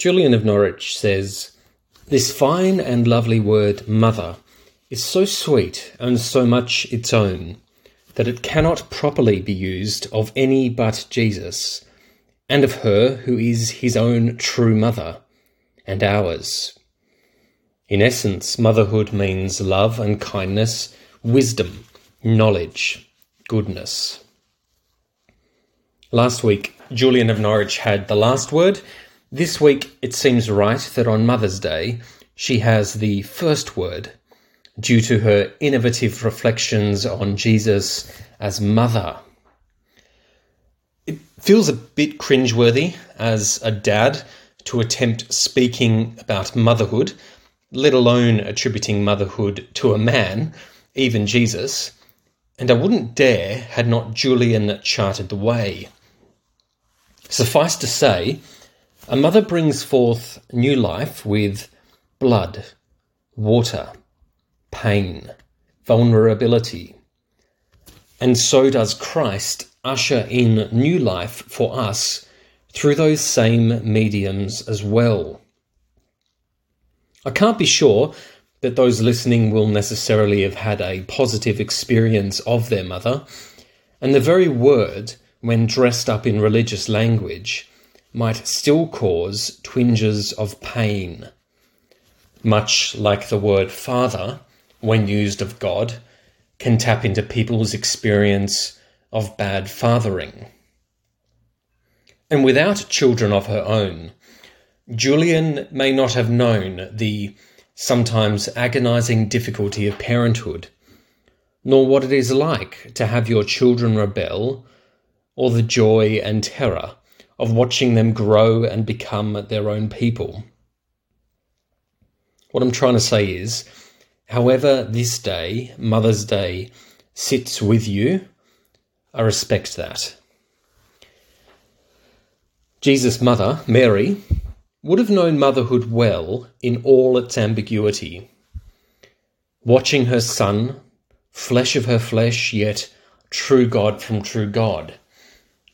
Julian of Norwich says, This fine and lovely word, mother, is so sweet and so much its own that it cannot properly be used of any but Jesus, and of her who is his own true mother, and ours. In essence, motherhood means love and kindness, wisdom, knowledge, goodness. Last week, Julian of Norwich had the last word, this week, it seems right that on Mother's Day, she has the first word due to her innovative reflections on Jesus as mother. It feels a bit cringeworthy as a dad to attempt speaking about motherhood, let alone attributing motherhood to a man, even Jesus, and I wouldn't dare had not Julian charted the way. Suffice to say, a mother brings forth new life with blood, water, pain, vulnerability. And so does Christ usher in new life for us through those same mediums as well. I can't be sure that those listening will necessarily have had a positive experience of their mother, and the very word, when dressed up in religious language, might still cause twinges of pain. Much like the word father, when used of God, can tap into people's experience of bad fathering. And without children of her own, Julian may not have known the sometimes agonizing difficulty of parenthood, nor what it is like to have your children rebel, or the joy and terror of watching them grow and become their own people. What I'm trying to say is, however, this day, Mother's Day, sits with you, I respect that. Jesus' mother, Mary, would have known motherhood well in all its ambiguity. Watching her son, flesh of her flesh, yet true God from true God,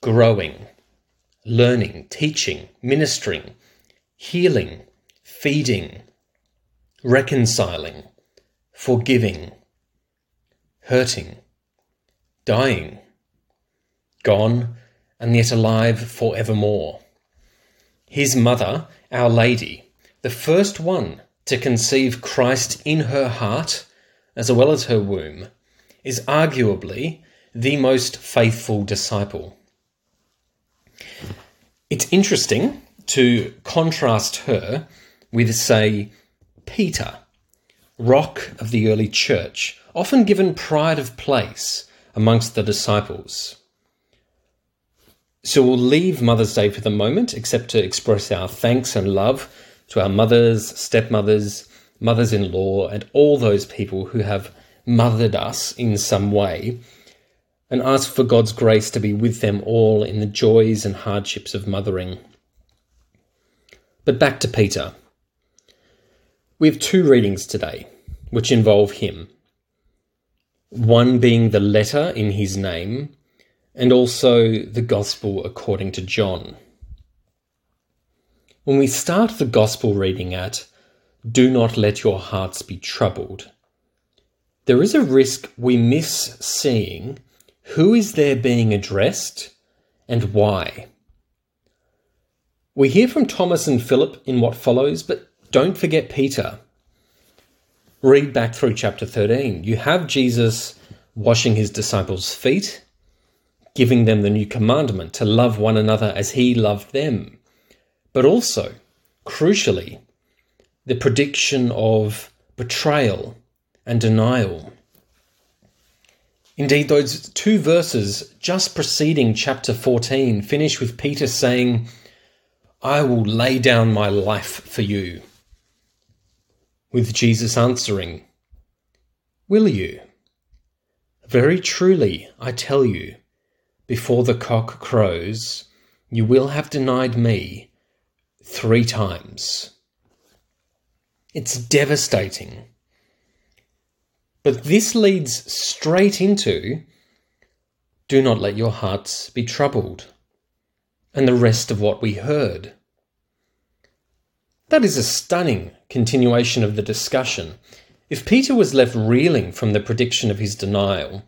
growing, learning, teaching, ministering, healing, feeding, reconciling, forgiving, hurting, dying, gone, and yet alive forevermore. His mother, Our Lady, the first one to conceive Christ in her heart as well as her womb, is arguably the most faithful disciple. It's interesting to contrast her with, say, Peter, rock of the early church, often given pride of place amongst the disciples. So we'll leave Mother's Day for the moment, except to express our thanks and love to our mothers, stepmothers, mothers in law, and all those people who have mothered us in some way and ask for God's grace to be with them all in the joys and hardships of mothering. But back to Peter. We have two readings today, which involve him. One being the letter in his name, and also the Gospel according to John. When we start the Gospel reading at, Do not let your hearts be troubled, there is a risk we miss seeing who is there being addressed and why? We hear from Thomas and Philip in what follows, but don't forget Peter. Read back through chapter 13. You have Jesus washing his disciples' feet, giving them the new commandment to love one another as he loved them. But also, crucially, the prediction of betrayal and denial. Indeed, those two verses just preceding chapter 14 finish with Peter saying, I will lay down my life for you. With Jesus answering, Will you? Very truly, I tell you, before the cock crows, you will have denied me three times. It's devastating but this leads straight into do not let your hearts be troubled, and the rest of what we heard. That is a stunning continuation of the discussion. If Peter was left reeling from the prediction of his denial,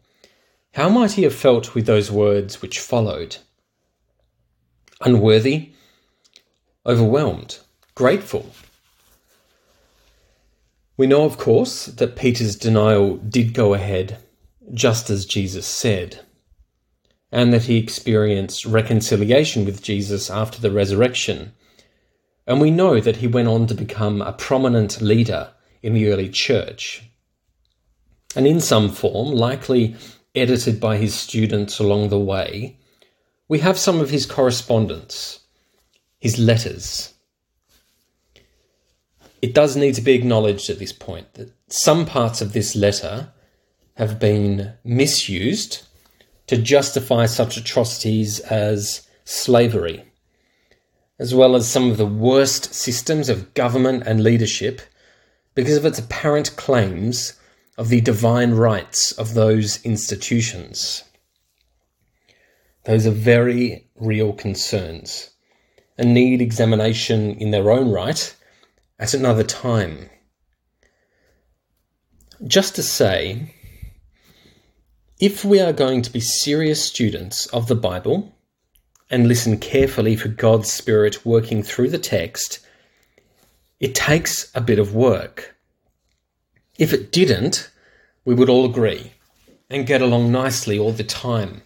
how might he have felt with those words which followed? Unworthy, overwhelmed, grateful. We know, of course, that Peter's denial did go ahead, just as Jesus said, and that he experienced reconciliation with Jesus after the resurrection. And we know that he went on to become a prominent leader in the early church. And in some form, likely edited by his students along the way, we have some of his correspondence, his letters. It does need to be acknowledged at this point that some parts of this letter have been misused to justify such atrocities as slavery, as well as some of the worst systems of government and leadership because of its apparent claims of the divine rights of those institutions. Those are very real concerns and need examination in their own right at another time. Just to say, if we are going to be serious students of the Bible and listen carefully for God's Spirit working through the text, it takes a bit of work. If it didn't, we would all agree and get along nicely all the time.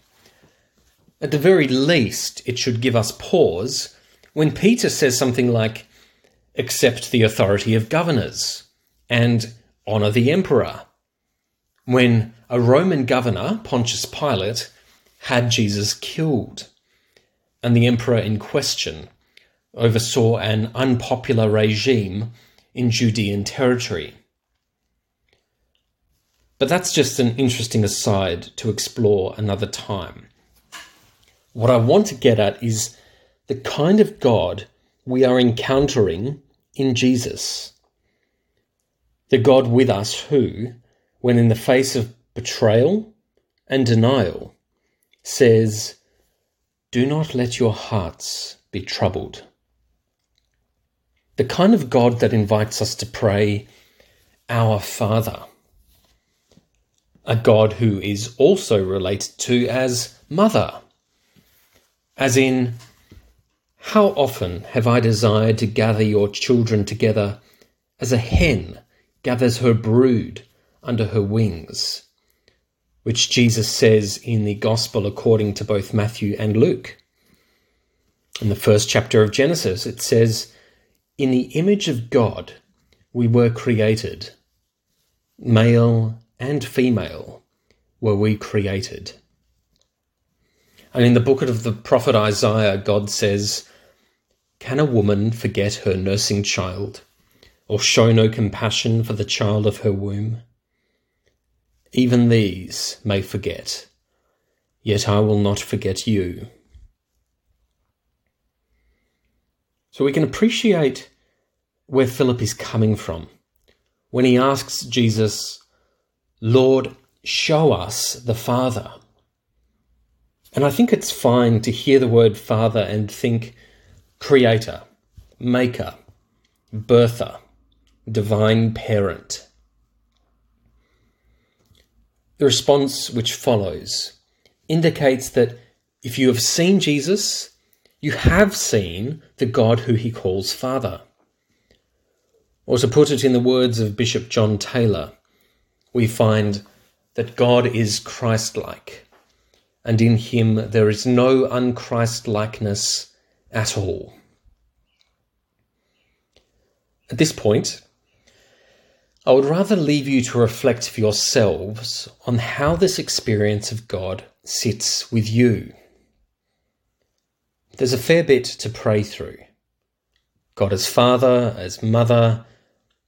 At the very least, it should give us pause when Peter says something like, accept the authority of governors and honour the emperor. When a Roman governor, Pontius Pilate, had Jesus killed, and the emperor in question oversaw an unpopular regime in Judean territory. But that's just an interesting aside to explore another time. What I want to get at is the kind of God we are encountering in Jesus. The God with us who, when in the face of betrayal and denial, says, Do not let your hearts be troubled. The kind of God that invites us to pray, Our Father a God who is also related to as mother. As in, how often have I desired to gather your children together as a hen gathers her brood under her wings, which Jesus says in the Gospel according to both Matthew and Luke. In the first chapter of Genesis, it says, In the image of God we were created, male and female were we created. And in the book of the prophet Isaiah, God says, Can a woman forget her nursing child, or show no compassion for the child of her womb? Even these may forget, yet I will not forget you. So we can appreciate where Philip is coming from when he asks Jesus, Lord, show us the Father. And I think it's fine to hear the word Father and think Creator, Maker, Birther, Divine Parent. The response which follows indicates that if you have seen Jesus, you have seen the God who he calls Father. Or to put it in the words of Bishop John Taylor, we find that God is Christ like, and in him there is no unchrist likeness at all. At this point, I would rather leave you to reflect for yourselves on how this experience of God sits with you. There's a fair bit to pray through. God as Father, as Mother,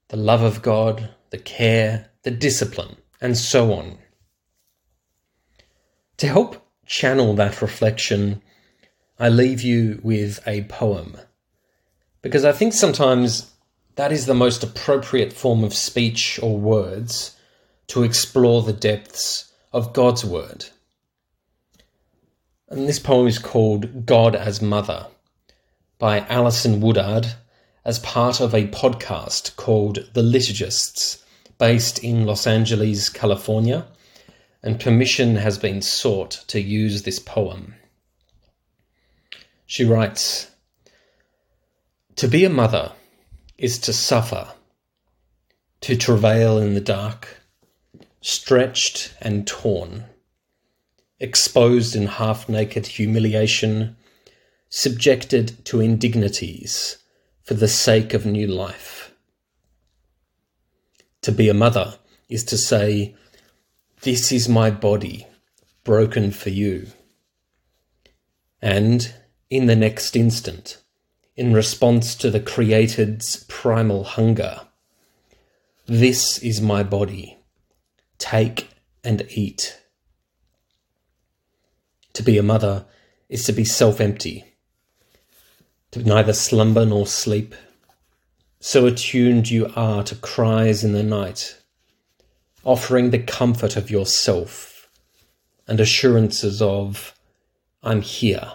the love of God, the care, the discipline, and so on. To help channel that reflection, I leave you with a poem. Because I think sometimes that is the most appropriate form of speech or words to explore the depths of God's Word. And this poem is called God as Mother by Allison Woodard, as part of a podcast called The Liturgists, based in Los Angeles, California, and permission has been sought to use this poem. She writes To be a mother is to suffer, to travail in the dark, stretched and torn, exposed in half naked humiliation, subjected to indignities for the sake of new life. To be a mother is to say, This is my body, broken for you. And in the next instant, in response to the created's primal hunger, This is my body, take and eat. To be a mother is to be self empty to neither slumber nor sleep. So attuned you are to cries in the night, offering the comfort of yourself and assurances of, I'm here.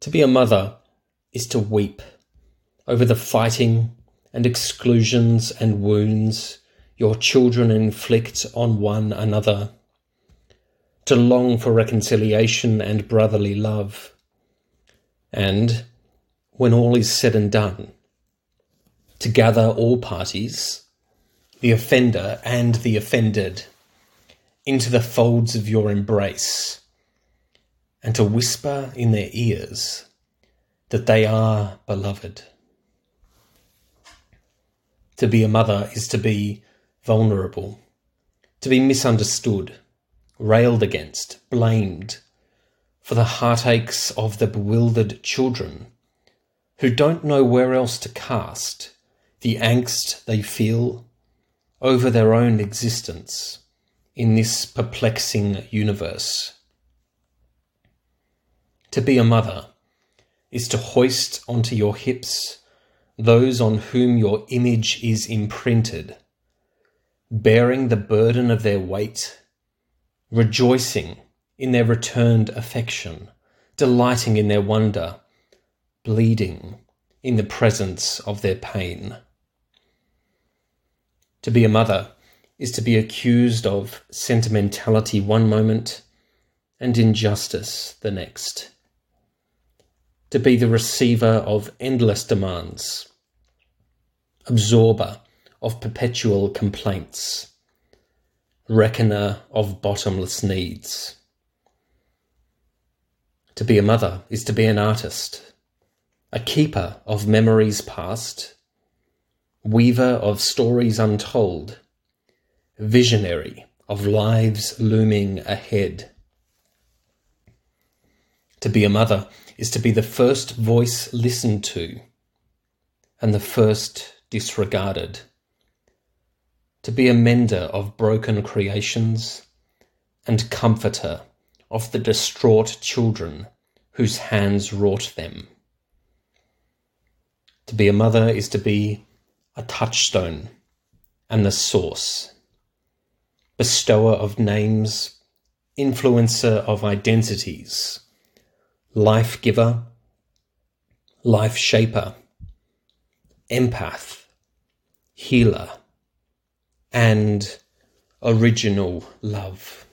To be a mother is to weep over the fighting and exclusions and wounds your children inflict on one another, to long for reconciliation and brotherly love. And, when all is said and done, to gather all parties, the offender and the offended, into the folds of your embrace, and to whisper in their ears that they are beloved. To be a mother is to be vulnerable, to be misunderstood, railed against, blamed, for the heartaches of the bewildered children who don't know where else to cast the angst they feel over their own existence in this perplexing universe. To be a mother is to hoist onto your hips those on whom your image is imprinted, bearing the burden of their weight, rejoicing in their returned affection, delighting in their wonder, bleeding in the presence of their pain. To be a mother is to be accused of sentimentality one moment and injustice the next. To be the receiver of endless demands, absorber of perpetual complaints, reckoner of bottomless needs. To be a mother is to be an artist, a keeper of memories past, weaver of stories untold, visionary of lives looming ahead. To be a mother is to be the first voice listened to and the first disregarded. To be a mender of broken creations and comforter of the distraught children whose hands wrought them. To be a mother is to be a touchstone and the source, bestower of names, influencer of identities, life giver, life shaper, empath, healer, and original love.